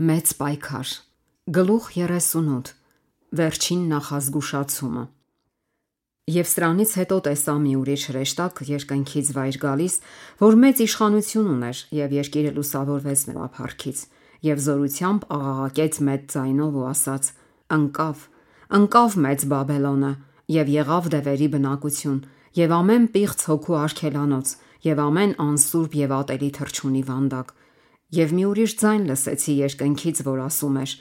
Մեծ պայքար։ Գլուխ 38։ Վերջին նախազգուշացումը։ Եվ սրանից հետո տեսա մի ուրիշ հրեշտակ երկնքից վայր գալիս, որ մեծ իշխանություն ուներ, եւ երկիրը լուսավորվեց նրա փառքից, եւ զորությամբ աղաղակեց մեծ ձայնով ու ասաց. Անկավ, անկավ մեծ Բաբելոնը, եւ եղավ դևերի բնակություն, եւ ամեն պիղծ հոգու արգելանոց, եւ ամեն անսուրբ եւ ատելի թրջունի վանդակ Եվ մի ուրիշ ձայն լսեցի երկնքից, որ ասում էր.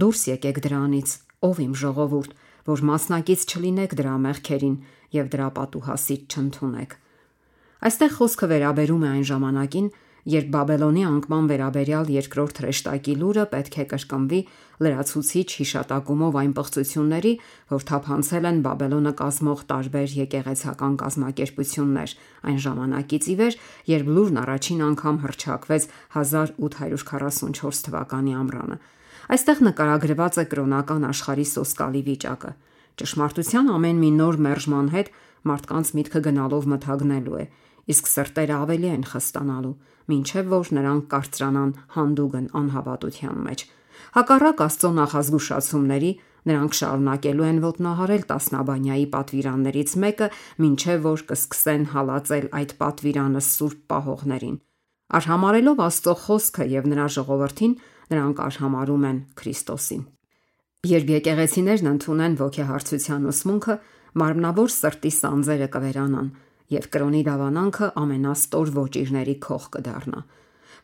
Դուրս եկեք դրանից, ով իմ ժողովուրդ, որ մասնակից չլինեք դրա մեղքերին եւ դրա պատուհասից չընդունեք։ Այստեղ խոսքը վերաբերում է այն ժամանակին, երբ Բաբելոնի անկման վերաբերյալ երկրորդ հրեշտակի լուրը պետք է կրկնվի լրացուցիչ հիշատակումով այն պղծությունների, որ թափանցել են Բաբելոնը կազմող տարբեր եկեղեցական կազմակերպություններ այն ժամանակից ի վեր, երբ լուրն առաջին անգամ հրճակվեց 1844 թվականի ամռանը։ Այստեղ նկարագրված է կրոնական աշխարհի սոսկալի վիճակը։ Ճշմարտության ամեն մի նոր մերժման հետ մարդկանց միտքը գնալով մթագնելու է, իսկ սրտերը ավելի են խստանալու ինչև որ նրանք կարծրանան հանդուգն անհավատության մեջ։ Հակառակ Աստծո նախազգուշացումների նրանք շարունակելու են ոտնահարել տասնաբանյայի պատվիրաններից մեկը, ինչև որ կսկսեն հալածել այդ պատվիրանը սուրբ պահողներին։ Արհամարելով Աստծո խոսքը եւ նրա ժողովրդին, նրանք արհամարում են Քրիստոսին։ Երբ եկեղեցիներն ընդունեն ոգեհարցության ուսմունքը, մարմնավոր սրտի սանձերը կվերանան, եւ կրոնի դավանանքը ամենաստոր ոճիրների քող կդառնա։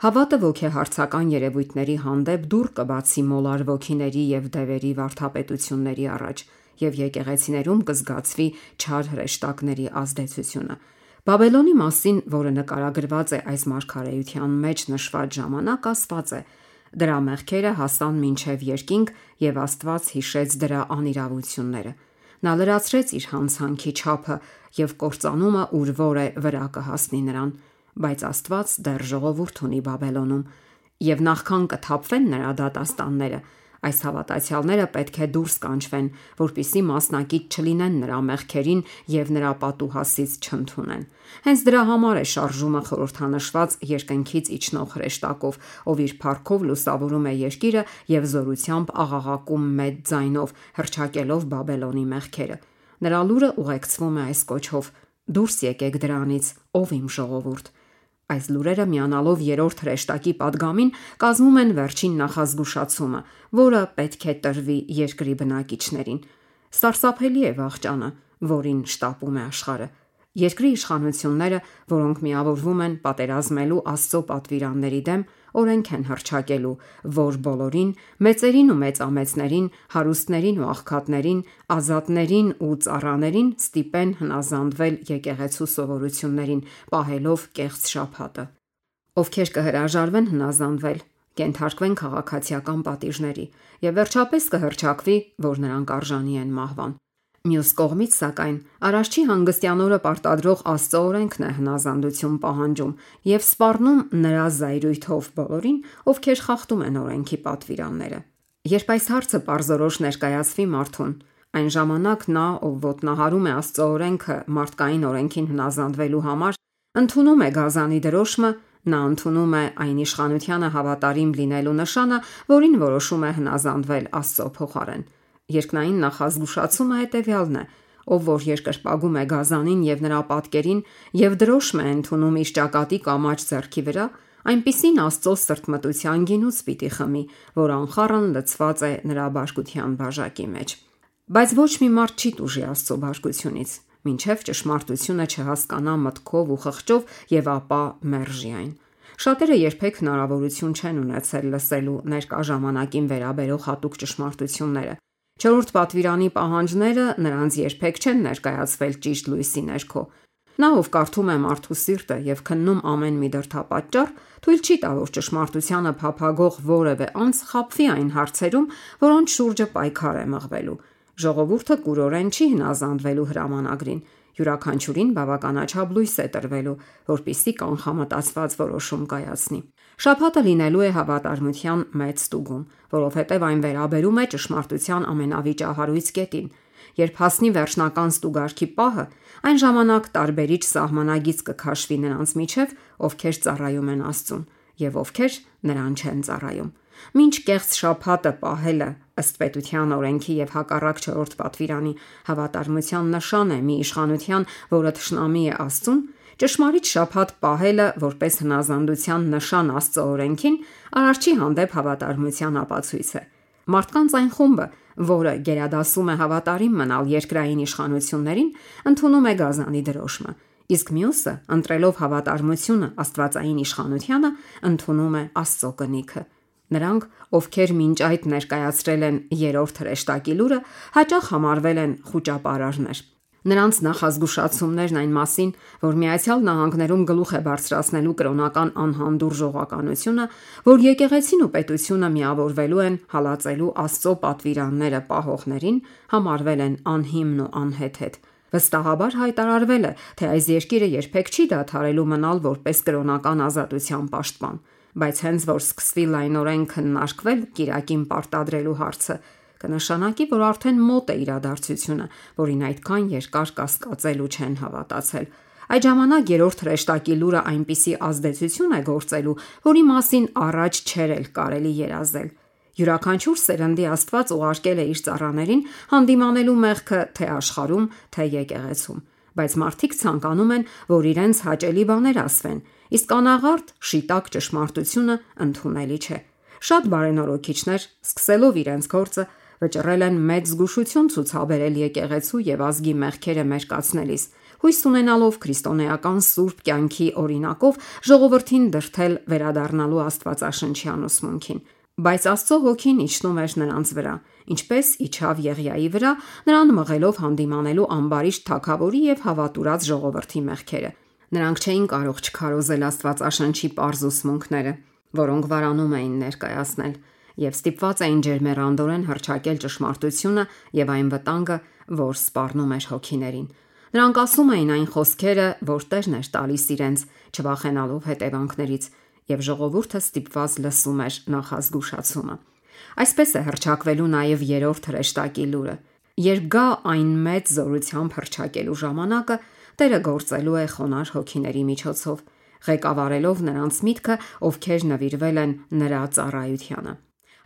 Հավատը ոգեհարցական երևույթների հանդեպ դուր կբացի մոլար ոգիների եւ դևերի վարթապետությունների առաջ եւ եկեղեցիներում կզգացվի չար հրեշտակների ազդեցությունը։ Բաբելոնի մասին, որը նկարագրված է այս մարգարեության մեջ նշված ժամանակ, ասված է. Դրա մեղքերը հասան մինչև երկինք եւ Աստված հիշեց դրա անիրավությունները։ Նա լրացրեց իր հանցանքի չափը եւ կործանումը ուր որ է վրա կհասնի նրան, բայց Աստված դեռ ժողովուրդ ունի Բաբելոնում եւ նախքան կթափվեն նրա դատաստանները, Այս հավատացյալները պետք է դուրս կանչվեն, որpիսի մասնակից չլինեն նրա մեղքերին եւ նրա պատուհասից չընդունեն։ Հենց դրա համար է շարժումը խորհրդանշված երկնքից իջնող հրեշտակով, ով իր փառքով լուսավորում է երկիրը եւ զորությամբ աղաղակում մեծ ձայնով, հրճակելով Բաբելոնի մեղքերը։ Նրա լուրը ուղեկցվում է այս կոչով. Դուրս եկեք դրանից, ով իմ ժողովուրդ Այս լուրերը միանալով երրորդ հրեշտակի падգամին կազմում են վերջին նախազգուշացումը, որը պետք է տրվի երկրի բնակիչներին։ Սարսափելի է վաղճանը, որին շտապում է աշխարը։ Երկրի իշխանությունները, որոնք միավորվում են պատերազմելու Աստծո պատվիրանների դեմ, օրենք են հրճակելու, որ բոլորին, մեծերին ու մեծամեծներին, հարուստներին ու աղքատներին, ազատներին ու ծառաներին ստիպեն հնազանդվել եկեղեցու սովորություններին, պահելով կեղծ շաբաթը։ Ովքեր կհրաժարվեն հնազանդվել, կենթարկվեն քաղաքացիական պատիժների եւ վերջապես կհրճակվի, որ նրանք արժանի են մահվան։ Մյուս կողմից, սակայն, Արարչի հանգստյան օրը պարտադրող Աստծո օրենքն է հնազանդություն պահանջում եւ սպառնում նրա զայրույթով բոլորին, ովքեր խախտում են օրենքի պատվիրանները։ Երբ այս հարցը parzorosh ներկայացվի մարդուն, այն ժամանակ նա, ով ոտնահարում է Աստծո օրենքը մարդկային օրենքին հնազանդվելու համար, ընդունում է գազանի դրոշմը, նա ընդունում է այն իշխանությանը հավատարիմ լինելու նշանը, որին որոշում է հնազանդվել Աստծո փոխարեն։ Երկնային նախազգուշացումը հետևյալն է. ով որ երկրպագում է գազանին եւ նրա պատկերին եւ դրոշմ է ընդունում իր ճակատի կամաչ ձեռքի վրա, այնպիսին Աստծո սրտմտության գինուց պիտի խմի, որ անխառն լցված է նրա բաշկության բաժակի մեջ։ Բայց ոչ մի մարդ չի դուժի Աստծո բաշկությունից, ինչև ճշմարտությունը չհասկանա մտքով ու խղճով եւ ապա մերժի այն։ Շատերը երբեք հնարավորություն չեն ունեցել լսելու ներկա ժամանակին վերաբերող հատուկ ճշմարտությունները։ Չորրորդ պատվիրանի պահանջները նրանց երբեք չեն ներկայացվել ճիշտ լույսի ներքո։ Նա ով կարդում է մարդու սիրտը եւ քննում ամեն մի դրթապաճառ, թույլ չի տա որ ճշմարտությանը փափագող որևէ անձ խապվի այն հարցերում, որոնց շուրջը պայքար է մղվելու։ Ժողովուրդը կուրորեն չի հնազանդվելու հրամանագրին։ Յուրաքանչյուրին բավականաչափ լույս է տրվելու, որpիսի կանխամտածված որոշում կայացնի։ Շաբաթը լինելու է հավատարմության մեծ ստուգում, որովհետև այն վերաբերում է ճշմարտության ամենավիճահարույց կետին։ Երբ հասնի վերջնական ստուգարքի պահը, այն ժամանակ տարբերիչ սահմանագից կքաշվի նրանց միջև, ովքեր ծառայում են Աստծուն, եւ ովքեր նրան չեն ծառայում։ Մինչ կեղծ շափատը պահելը ըստ պետության օրենքի եւ հակառակ 4-րդ պատվիրանի հավատարմության նշան է մի իշխանության, որը ճշնամի է Աստծուն, ճշմարիտ շափատ պահելը որպես հնազանդության նշան Աստծո օրենքին, արարչի հանդեպ հավատարմության ապացույց է։ Մարդկանց այն խումբը, որը գերադասում է հավատարիմ մնալ երկրային իշխանություններին, ընդունում է գազանի դրոշմը, իսկ մյուսը, ընտրելով հավատարմությունը Աստվածային իշխանությանը, ընդունում է Աստծո կնիքը։ Նրանք, ովքեր մինչ այդ ներկայացրել են երրորդ հրեշտակի լուրը, հաճախ համարվել են խոճապարարներ։ Նրանց նախազգուշացումներն այն մասին, որ Միացյալ Նահանգներում գլուխ է բարձրացնելու կրոնական անհանդուրժողականությունը, որ եկեղեցին ու պետությունը միավորվելու են հալածելու Աստծո պատվիրանները պահողներին, համարվել են անհիմն ու անհեթեթ։ Վստահաբար հայտարարվել է, թե այս երկիրը երբեք չի դադարելու մնալ որպես կրոնական ազատության պաշտպան, բայց հենց որ սկսվի լայնորեն քննարկվել Կիրակին պարտադրելու հարցը, կնշանակի, որ արդեն մոտ է իրադարձությունը, որին այդքան երկար կասկածել ու չեն հավատացել։ Այդ ժամանակ երրորդ հրեշտակի լուրը այնպիսի ազդեցություն է գործելու, որի մասին առաջ չէր էլ կարելի երազել։ Յուրաքանչյուր սերնդի Աստված ուղարկել է իր ծառաներին հանդիմանելու մեղքը թե աշխարհում, թե եկեղեցում, բայց մարդիկ ցանկանում են, որ իրենց հաճելի բաներ ասվեն, իսկ անաղարտ շիտակ ճշմարտությունը ընդունելի չէ։ Շատ բարենորոքիչներ, սկսելով իրենց գործը, վճռել են մեծ զգուշություն ցուցաբերել եկեղեցու եւ ազգի մեղքերը մերկացնելիս, հույս ունենալով քրիստոնեական սուրբ կյանքի օրինակով ժողովրդին դրթել վերադառնալու Աստվածաշնչյան ուսմունքին բայց Աստծո հոգին իջնում էր նրանց վրա, ինչպես իջավ Եղիայի վրա, նրան մղելով հանդիմանելու ամբարիշտ թակավորի եւ հավատուրած ժողովրդի մեղքերը։ Նրանք չէին կարող չքարոզել Աստվածաշնչի པարզ ուսմունքները, որոնք վարանում էին ներկայացնել, եւ ստիպված էին ջերմեռանդորեն հրճակել ճշմարտությունը եւ այն վտանգը, որ սպառնում էր հոգիներին։ Նրանք ասում էին այն խոսքերը, որ Տերն էր տալիս իրենց, չվախենալով հետևանքներից, եւ ժողովուրդը ստիպված լսում էր նախազգուշացումը։ Այսպես է հրճակվելու նաև երրորդ հրեշտակի լուրը։ Երբ գա այն մեծ զորությամբ հրճակելու ժամանակը, Տերը գործելու է խոնար հոգիների միջոցով, ղեկավարելով նրանց միտքը, ովքեր նվիրվել են նրա ծառայությանը։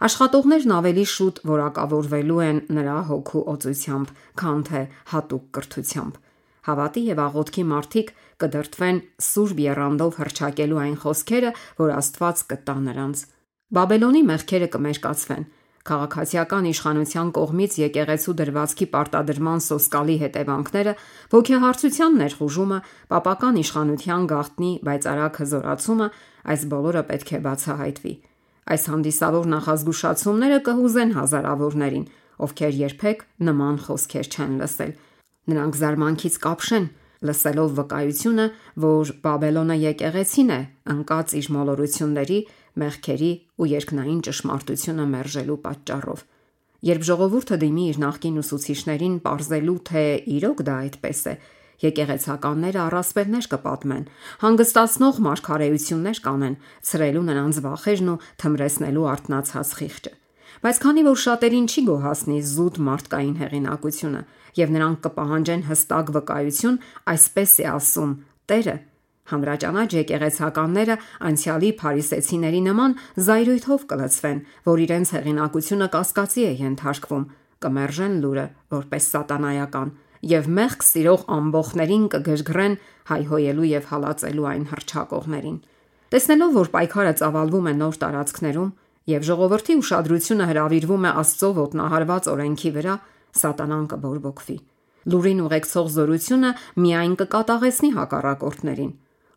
Աշխատողներն ավելի շուտ որակավորվելու են նրա հոգու օծությամբ, քան թե հատուկ կրթությամբ։ Հավատի եւ աղոթքի մարդիկ կդրթվեն սուրբ երանդով հրճակելու այն խոսքերը, որ Աստված կտա նրանց։ Բաբելոնի մեղքերը կմերկացվեն։ Քաղաքացիական իշխանության կողմից եկեղեցու դրվածքի պարտադրման սոսկալի հետևանքները, ողջահարցության ներխուժումը, papական իշխանության գաղտնի, բայց արագ հզորացումը, այս բոլորը պետք է բացահայտվի։ Այս հանդիսավոր նախազգուշացումները կհուզեն հազարավորներին, ովքեր երբեք նման խոսքեր չեն լսել Նրանք զարմանքից կապշեն, լսելով վկայությունը, որ Բաբելոնը եկեղեցին է ընկած իր մոլորությունների, մեղքերի ու երկնային ճշմարտությունը մերժելու պատճառով։ Երբ ժողովուրդը դիմի իր նախկին ուսուցիչներին ողրզելու թե իրոք դա այդպես է, եկեղեցականները առասպելներ կպատմեն, հանգստացնող մարգարեություններ կանեն, ցրելու նրանց վախերն ու թմրեսնելու արտնացած խիղճը։ Բայց քանի որ շատերին չի գոհացնի զուտ մարդկային հեղինակությունը, եւ նրանք կպահանջեն հստակ վկայություն, այսպես է ասում Տերը։ Հանրաճանաչ եկեղեցականները անցյալի փարիսեցիների նման զայրույթով կլցվեն, որ իրենց հեղինակությունը կասկածի է ենթարկվում, կմերժեն լուրը որպես սատանայական եւ մեղք սիրող ամբողջներին կգժգրեն հայհոյելու եւ հալածելու այն հրճակողներին։ Տեսնելով, որ պայքարը ծավալվում է նոր տարածքներում եւ ժողովրդի ուշադրությունը հravirվում է Աստծո ոտնահարված օրենքի վրա, սատանան կբորբոքվի։ Լուրին ուղեկցող զորությունը միայն կկատաղեցնի հակառակորդներին։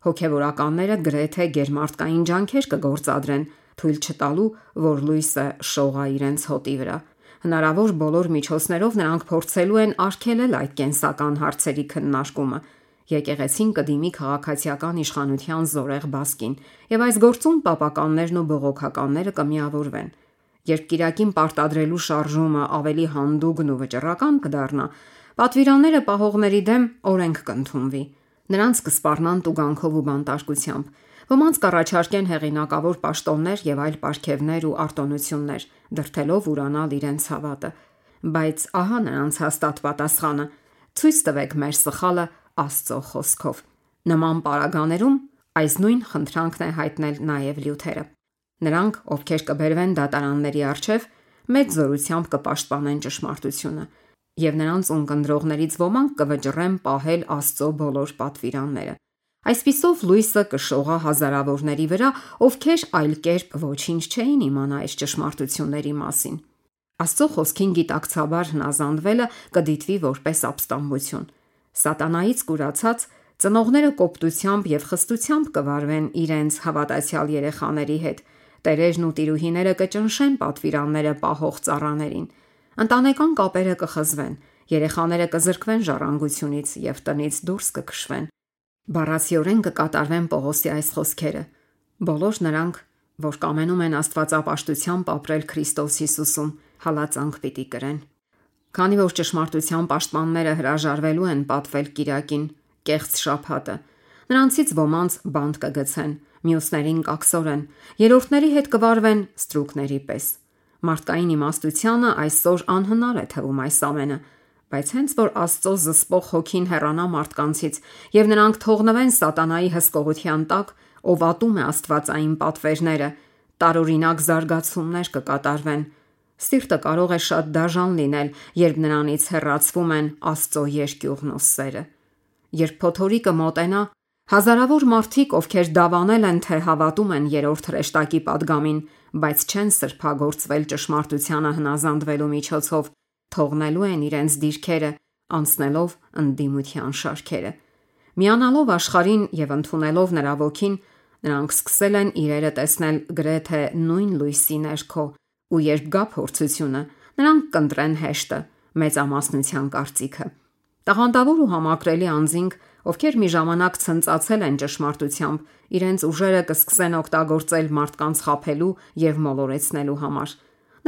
Հոգևորականները գրեթե գերմարտկային ջանքեր կգործադրեն, թույլ չտալու, որ լույսը շողա իրենց հոտի վրա։ Հնարավոր բոլոր միջոցներով նրանք փորձելու են արգելել այդ կենսական հարցերի քննարկումը։ Եկեղեցին կդիմի քաղաքացիական իշխանության զորեղ բասկին, եւ այս գործում պապականներն ու բողոքականները կմիավորվեն։ Երբ Կիրակին պարտադրելու շարժումը ավելի հանդուգն ու վճռական կդառնա, պատվիրանները պահողների դեմ օրենք կընդունվի։ Նրանց կսպառնան տուգանքով ու բանտարկությամբ։ Ոմանց կառաջարկեն հեղինակավոր պաշտոններ եւ այլ ապարքևներ ու արտոնություններ, դրթելով ուրանալ իրենց հավատը։ Բայց ահա նրանց հաստատ պատասխանը. ցույց տվեք մեր սխալը Աստծո խոսքով։ Նման պարագաներում այս նույն խնդրանքն է հայտնել նաև Լյութերը։ Նրանք, ովքեր կբերվեն դատարանների առջև, մեծ զորությամբ կպաշտպանեն ճշմարտությունը, եւ նրանց ունկնդրողներից ոմանք կվճռեն պահել Աստծո բոլոր պատվիրանները։ Այսպիսով լույսը կշողա հազարավորների վրա, ովքեր այլ կերպ ոչինչ չէին իմանա այս ճշմարտությունների մասին։ Աստծո խոսքին գիտակցաբար հնազանդվելը կդիտվի որպես ապստամբություն։ Սատանայից կուրացած ծնողները կոպտությամբ եւ խստությամբ կվարվեն իրենց հավատացյալ երեխաների հետ։ Տերերն ու տիրուհիները կճնշեն պատվիրանները պահող ծառաներին։ Ընտանեկան կապերը կխզվեն, երեխաները կզրկվեն ժառանգությունից եւ տնից դուրս կքշվեն։ Բառացիորեն կկատարվեն Պողոսի այս խոսքերը։ Բոլոր նրանք, որ կամենում են Աստվածապաշտությամբ ապրել Քրիստոս Հիսուսում, հալածանք պիտի կրեն։ Քանի որ ճշմարտության պաշտպանները հրաժարվելու են պատվել Կիրակին, կեղծ շափհատը, նրանցից ոմանց բանտ կգցեն, մյուսներին կաքսորեն, երրորդների հետ կվարվեն ստրուկների պես։ Մարդկային իմաստությանը այսօր անհնար է թվում այս ամենը, բայց հենց որ Աստծո զսպող հոգին հեռանա մարդկանցից եւ նրանք թողնվեն սատանայի հսկողության տակ, ով ատում է աստվածային պատվերները, տարօրինակ զարգացումներ կկատարվեն։ Սիրտը կարող է շատ դաժան լինել, երբ նրանից հեռացվում են Աստծո երկյուղն ու սերը։ Երբ փոթորիկը մոտենա, հազարավոր մարդիկ, ովքեր դավանել են թե հավատում են երրորդ հրեշտակի падգամին, բայց չեն սրբագործվել ճշմարտությանը հնազանդվելու միջոցով, թողնելու են իրենց դիրքերը, անցնելով ընդդիմության շարքերը։ Միանալով աշխարհին եւ ընդունելով նրա ոգին, նրանք սկսել են իրերը տեսնել գրեթե նույն լույսի ներքո ու երբ գա փորձությունը, նրանք կընտրեն հեշտը, մեծամասնության կարծիքը։ Տաղանդավոր ու համակրելի անձինք, ովքեր մի ժամանակ ցնծացել են ճշմարտությամբ, իրենց ուժերը կսկսեն օգտագործել մարդկանց խափելու եւ մոլորեցնելու համար։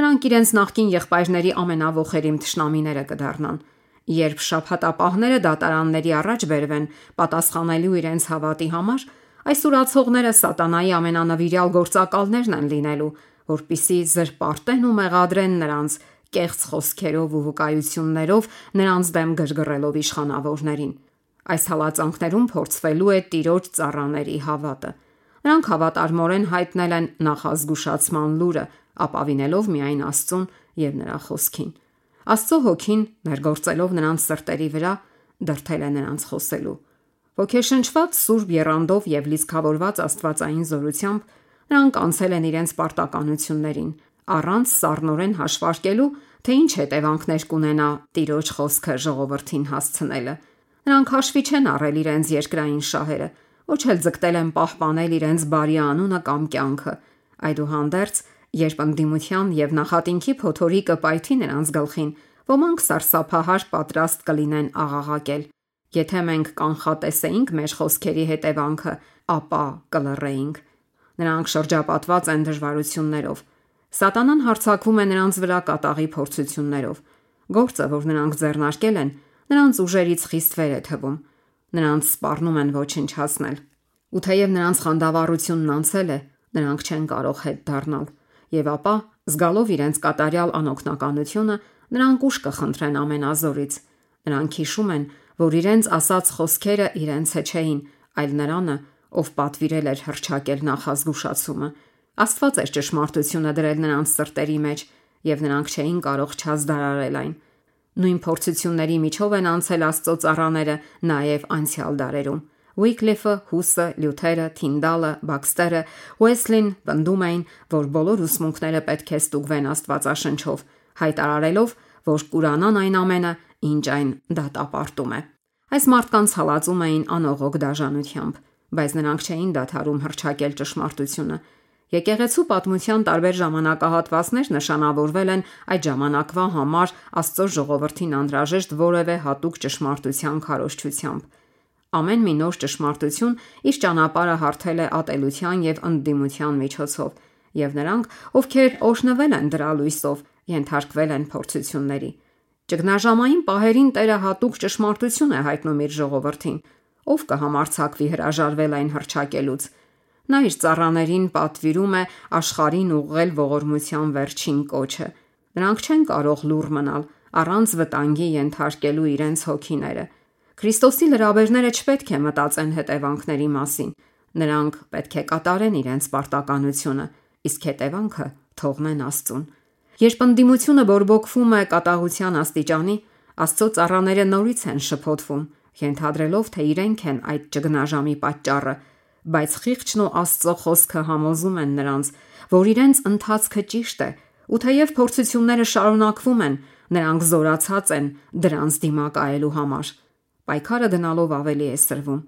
Նրանք իրենց նախկին եղբայրների ամենավոխերիմ ճշնամիները կդառնան։ Երբ շփհատապահները դատարանների առաջ բերվեն պատասխանելու իրենց հավատի համար, այս ուրացողները սատանայի ամենանվիրյալ գործակալներն են լինելու, որpիսի զրպարտեն ու մեղադրեն նրանց կեղծ խոսքերով ու վկայություններով նրանց դեմ գրգռելով իշխանավորներին։ Այս հալածանքներում փորձվելու է տիրոջ ծառաների հավատը։ Նրանք հավատարմորեն հայտնել են նախազգուշացման լուրը, ապավինելով միայն Աստծուն եւ նրա խոսքին։ Աստծո հոգին, ներգործելով նրանց սրտերի վրա, դրթել է նրանց խոսելու։ Ոգեշնչված սուրբ երանդով եւ լիցքավորված Աստվածային զորությամբ Նրանք անցել են իրենց պարտականություններին, առանց սառնորեն հաշվարկելու, թե ինչ հետևանքներ կունենա Տիրոջ խոսքը ժողովրդին հասցնելը։ Նրանք հաշվի չեն առել իրենց երկրային շահերը, ոչ էլ ձգտել են պահպանել իրենց բարի անունը կամ կյանքը։ Այդուհանդերձ, երբ ընդդիմության եւ նախատինքի փոթորիկը պայթի նրանց գլխին, ոմանք սարսափահար պատրաստ կլինեն աղաղակել։ Եթե մենք կանխատեսեինք մեր խոսքերի հետևանքը, ապա կլռեինք։ Նրանք շրջապատված են դժվարություններով։ Սատանան հարցակվում է նրանց վրա կատաղի փորձություններով։ Գործը, որ նրանք ձեռնարկել են, նրանց ուժերից խիստ վեր է թվում։ Նրանց սպառնում են ոչնչացնել։ Ու թեև նրանց խանդավառությունն անցել է, նրանք չեն կարող հետ դառնալ։ Եվ ապա, զգալով իրենց կատարյալ անօքնականությունը, նրանք ուշ կխնդրեն ամենազորից։ Նրանք հիշում են, որ իրենց ասած խոսքերը իրենց չէին, այլ նրանը, ով պատվիրել էր հրճակել նախազգուշացումը։ Աստված էր ճշմարտությունը դրել նրանց սրտերի մեջ, եւ նրանք չէին կարող չազդարարել այն։ Նույն փորձությունների միջով են անցել Աստծո ծառաները նաև անցյալ դարերում։ Ուիկլիֆը, Հուսը, Լյութերը, Թինդալը, Բաքստերը, Ուեսլին պնդում էին, որ բոլոր ուսմունքները պետք է ստուգվեն Աստվածաշնչով, հայտարարելով, որ Կուրանան այն ամենը, ինչ այն դատապարտում է։ Այս մարդկանց հալածում էին անողոք դաժանությամբ բայց նրանք չէին դադարում հրճակել ճշմարտությունը։ Եկեղեցու պատմության տարբեր ժամանակահատվածներ նշանավորվել են այդ ժամանակվա համար Աստծո ժողովրդին անհրաժեշտ որևէ հատուկ ճշմարտության քարոշչությամբ։ Ամեն մի նոր ճշմարտություն իր ճանապարհը հարթել է ատելության եւ ընդդիմության միջոցով, եւ նրանք, ովքեր օշնվել են դրա լույսով, ենթարկվել են փորձությունների։ Ճգնաժամային պահերին Տերը հատուկ ճշմարտություն է հայտնում իր ժողովրդին, ով կհամարցակվի հրաժարվել այն հրճակելուց։ Նա իր ծառաներին պատվիրում է աշխարհին ուղղել ողորմության վերջին կոչը։ Նրանք չեն կարող լուր մնալ առանց վտանգի ենթարկելու իրենց հոգիները։ Քրիստոսի լրաբերները չպետք է մտածեն հետևանքների մասին։ Նրանք պետք է կատարեն իրենց պարտականությունը իսկ հետևանքը թողնեն Աստծուն։ Երբ ընդդիմությունը բորբոքվում է կատաղության աստիճանի, Աստծո ծառաները նորից են շփոթվում, ենթադրելով, թե իրենք են այդ ճգնաժամի պատճառը, բայց խիղճն ու Աստծո խոսքը համոզում են նրանց, որ իրենց ընթացքը ճիշտ է, ու թեև փորձությունները շարունակվում են, նրանք զորացած են դրանց դիմակայելու համար։ Պայքարը գնալով ավելի է սրվում,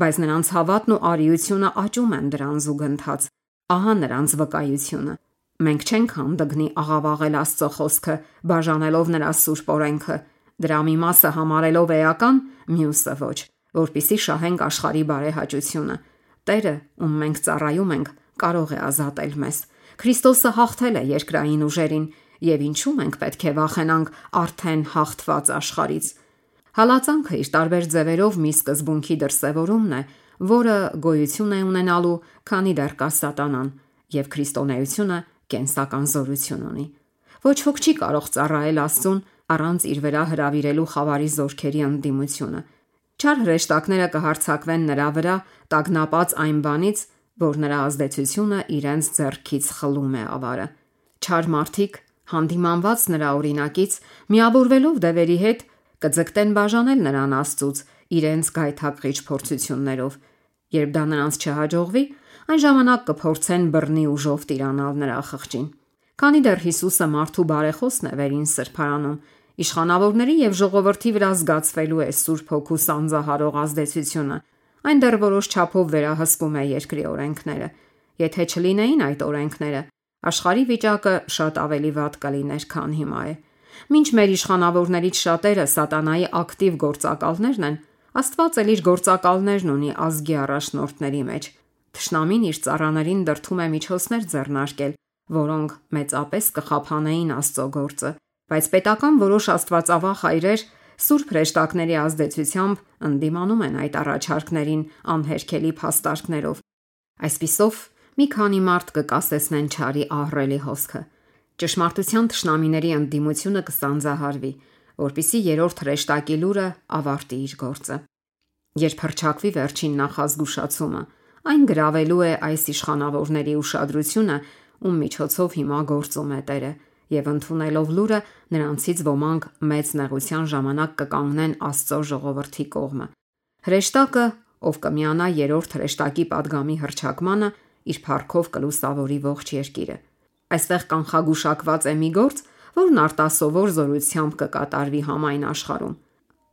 բայց նրանց հավատն ու արիությունը աճում են դրան զուգընթաց։ Ահա նրանց վկայությունը։ Մենք չենք հանդգնի աղավաղել Աստծո խոսքը, բաժանելով նրա սուրբ օրենքը, դրա մի մասը համարելով էական, մյուսը ոչ, որpիսի շահենք աշխարհի բարեհաճությունը։ Տերը, ում մենք ծառայում ենք, կարող է ազատել մեզ։ Քրիստոսը հաղթել է երկրային ուժերին, եւ ինչու մենք պետք է վախենանք արդեն հաղթված աշխարից։ Հալածանքը իր տարբեր ձևերով մի սկզբունքի դրսևորումն է, որը գոյություն է ունենալու, քանի դեռ կա սատանան, եւ քրիստոնեությունը կենսական զորություն ունի։ Ոչ ոք չի կարող ծառայել Աստծուն առանց իր վրա հravirելու խավարի զորքերի ընդդիմությունը։ Չար հրեշտակները կհարցակվեն նրա վրա, տագնապած այն բանից, որ նրա ազդեցությունը իրենց ձեռքից խլում է ավարը։ Չար մարդիկ, հանդիմանված նրա օրինակից, միավորվելով դևերի հետ, կձգտեն բաժանել նրան Աստծուց իրենց գայթակղիչ փորձություններով։ Երբ դա նրանց չհաջողվի, այն ժամանակ կփորձեն բռնի ուժով տիրանալ նրա խղճին։ Քանի դեռ Հիսուսը մարդու բարեխոսն է վերին սրբարանում, իշխանավորների եւ ժողովրդի վրա զգացվելու է Սուրբ Հոգու սանձահարող ազդեցությունը, այն դեռ որոշ չափով վերահսկում է երկրի օրենքները։ Եթե չլինեին այդ օրենքները, աշխարհի վիճակը շատ ավելի վատ կլիներ, քան հիմա է։ Մինչ մեր իշխանավորներից շատերը սատանայի ակտիվ գործակալներն են, Աստված էլ իր գործակալներն ունի ազգի առաջնորդների մեջ։ Թշնամին իր ծառաներին դրթում է միջոցներ ձեռնարկել, որոնք մեծապես կխափանեին Աստծո գործը, բայց պետական որոշ աստվածավախ հայրեր Սուրբ հրեշտակների ազդեցությամբ ընդդիմանում են այդ առաջարկներին անհերքելի փաստարկներով։ Այսպիսով մի քանի մարդ կկասեցնեն ճարի ահռելի հոսքը։ Ճշմարտության ճշնամիների ընդդիմությունը կսանձահարվի, որpիսի երրորդ հրեշտակի լուրը ավարտի իր գործը։ Երբ հրճակվի վերջին նախազգուշացումը, այն գրավելու է այս իշխանավորների ուշադրությունը, ում միջոցով հիմա գործում է Տերը եւ ընդունելով լուրը նրանցից ոմանք մեծ նեղության ժամանակ կկանգնեն Աստծո ժողովրդի կողմը։ Հրեշտակը, ով կմիանա երրորդ հրեշտակի падգամի հրճակմանը, իր парքով կլուսավորի ողջ երկիրը։ Այստեղ կանխագուշակված է մի գործ, որն արտասովոր զորությամբ կկատարվի համայն աշխարհում։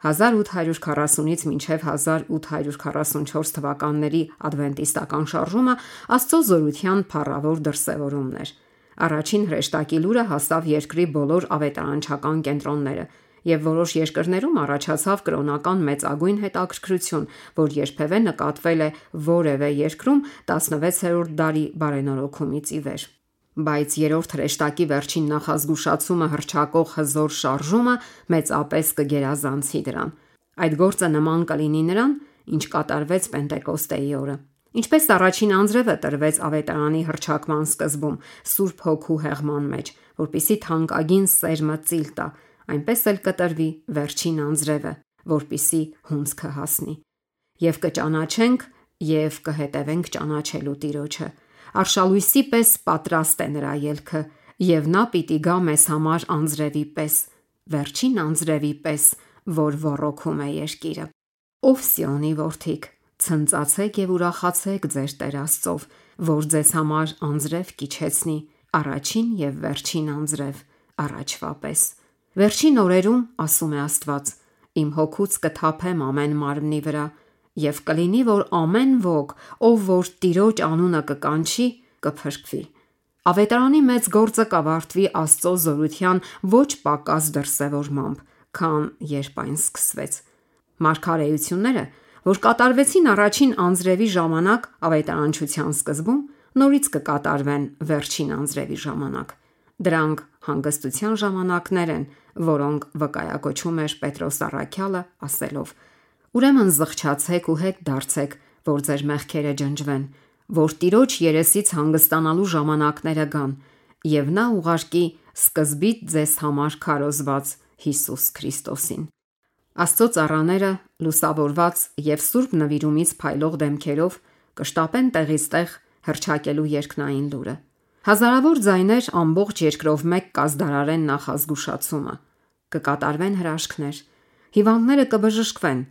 1840-ից մինչև 1844 թվականների ադվենտիստական շարժումը աստծո զորության փառավոր դրսևորումն էր։ Առաջին հրեշտակի լուրը հասավ երկրի բոլոր ավետարանչական կենտրոնները, եւ որոշ երկրներում առաջացավ կրոնական մեծագույն հետաքրքրություն, որ երբևէ նկատվել է որևէ երկրում 16-րդ դարի բարենորոգումից ի վեր։ Բայց երրորդ հրեշտակի վերջին նախազգուշացումը հրճակող հզոր շարժումը մեծապես կգերազանցի դրան։ Այդ գործը նման կլինի նրան, ինչ կատարվեց Պենտեկոստեի օրը։ Ինչպես առաջին անձրևը տրվեց ավետարանի հրճակման սկզբում Սուրբ Հոգու հեղման մեջ, որpիսի թանկագին սերմը ծիլ տա, այնպես էլ կտրվի վերջին անձրևը, որpիսի հունցքը հասնի։ Եվ կճանաչենք եւ կհետևենք ճանաչելու Տիրոջը։ Արշալույսի պես պատրաստ է նրա ելքը, եւ նա պիտի գա մեզ համար անձրևի պես, վերջին անձրևի պես, որ ոռոգում է երկիրը։ Ով Սիոնի որդիկ, Ցնծացեք եւ ուրախացեք ձեր Տեր Աստծով, որ ձեզ համար անձրև կիչեցնի, առաջին եւ վերջին անձրև, առաջվա պես։ Վերջին օրերում, ասում է Աստված, իմ հոգուց կթափեմ ամեն մարմնի վրա, եւ կլինի, որ ամեն ոգ, ով որ Տիրոջ անունը կկանչի, կփրկվի։ Ավետարանի մեծ գործը կավարտվի Աստծո զորության ոչ պակաս դրսևորմամբ, քան երբ այն սկսվեց։ Մարգարեությունները որ կատարվեցին առաջին անձրևի ժամանակ ավետարանչության սկզբում, նորից կկատարվեն վերջին անձրևի ժամանակ։ Դրանք հանգստության ժամանակներ են, որոնք վկայակոչում էր Պետրոս Արաքյալը, ասելով. Ուրեմն զղջացեք ու հետ դարձեք, որ ձեր մեղքերը ջնջվեն, որ Տիրոջ երեսից հանգստանալու ժամանակները գան, եւ նա ուղարկի սկզբից ձեզ համար քարոզված Հիսուս Քրիստոսին։ Աստծո ծառաները լուսավորված եւ սուրբ նվիրումից փայլող դեմքերով կշտապեն տեղից տեղ հրճակելու երկնային լուրը։ Հազարավոր ձայներ ամբողջ երկրով մեկ կազդարարեն նախազգուշացումը։ Կկատարվեն հրաշքներ, հիվանդները կբժշկվեն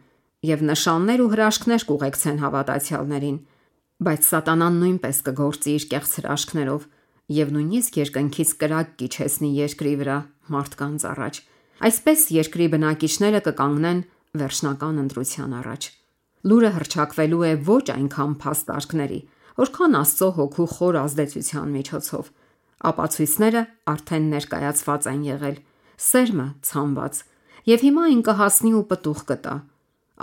եւ նշաններ ու հրաշքներ կուղեկցեն հավատացյալներին, բայց սատանան նույնպես կգործի իր կեղծ հրաշքներով եւ նույնիսկ երկնքից կրակ կիջեցնի երկրի վրա մարդկանց առաջ։ Այսպես երկրի բնակիչները կկանգնեն վերջնական ընտրության առաջ։ Լուրը հրճակվելու է ոչ այնքան փաստարկների, որքան Աստծո հոգու խոր ազդեցության միջոցով։ Ապացույցները արդեն ներկայացված են եղել, սերմը ցանված, եւ հիմա այն կհասնի ու պտուղ կտա։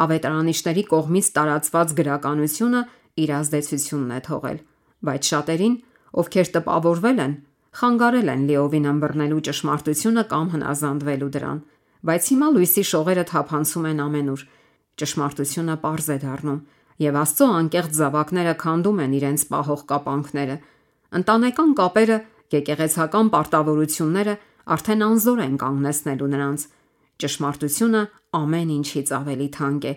Ավետարանիչների կողմից տարածված գրականությունը իր ազդեցությունն է թողել, բայց շատերին, ովքեր տպավորվել են, խանգարել են լիովին ըմբռնելու ճշմարտությունը կամ հնազանդվելու դրան։ Բայց հիմա լույսի շողերը թափանցում են ամենուր։ Ճշմարտությունը པարզ է դառնում, եւ Աստծո անկեղծ զավակները քանդում են իրենց պահող կապանքները։ Ընտանեկան կապերը, եկեղեցական պարտավորությունները արդեն անզոր են կանգնեցնելու նրանց։ Ճշմարտությունը ամեն ինչից ավելի թանկ է։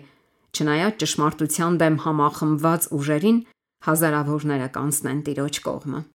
Չնայած ճշմարտության դեմ համախմբված ուժերին, հազարավորները կանցնեն Տիրոջ կողմը։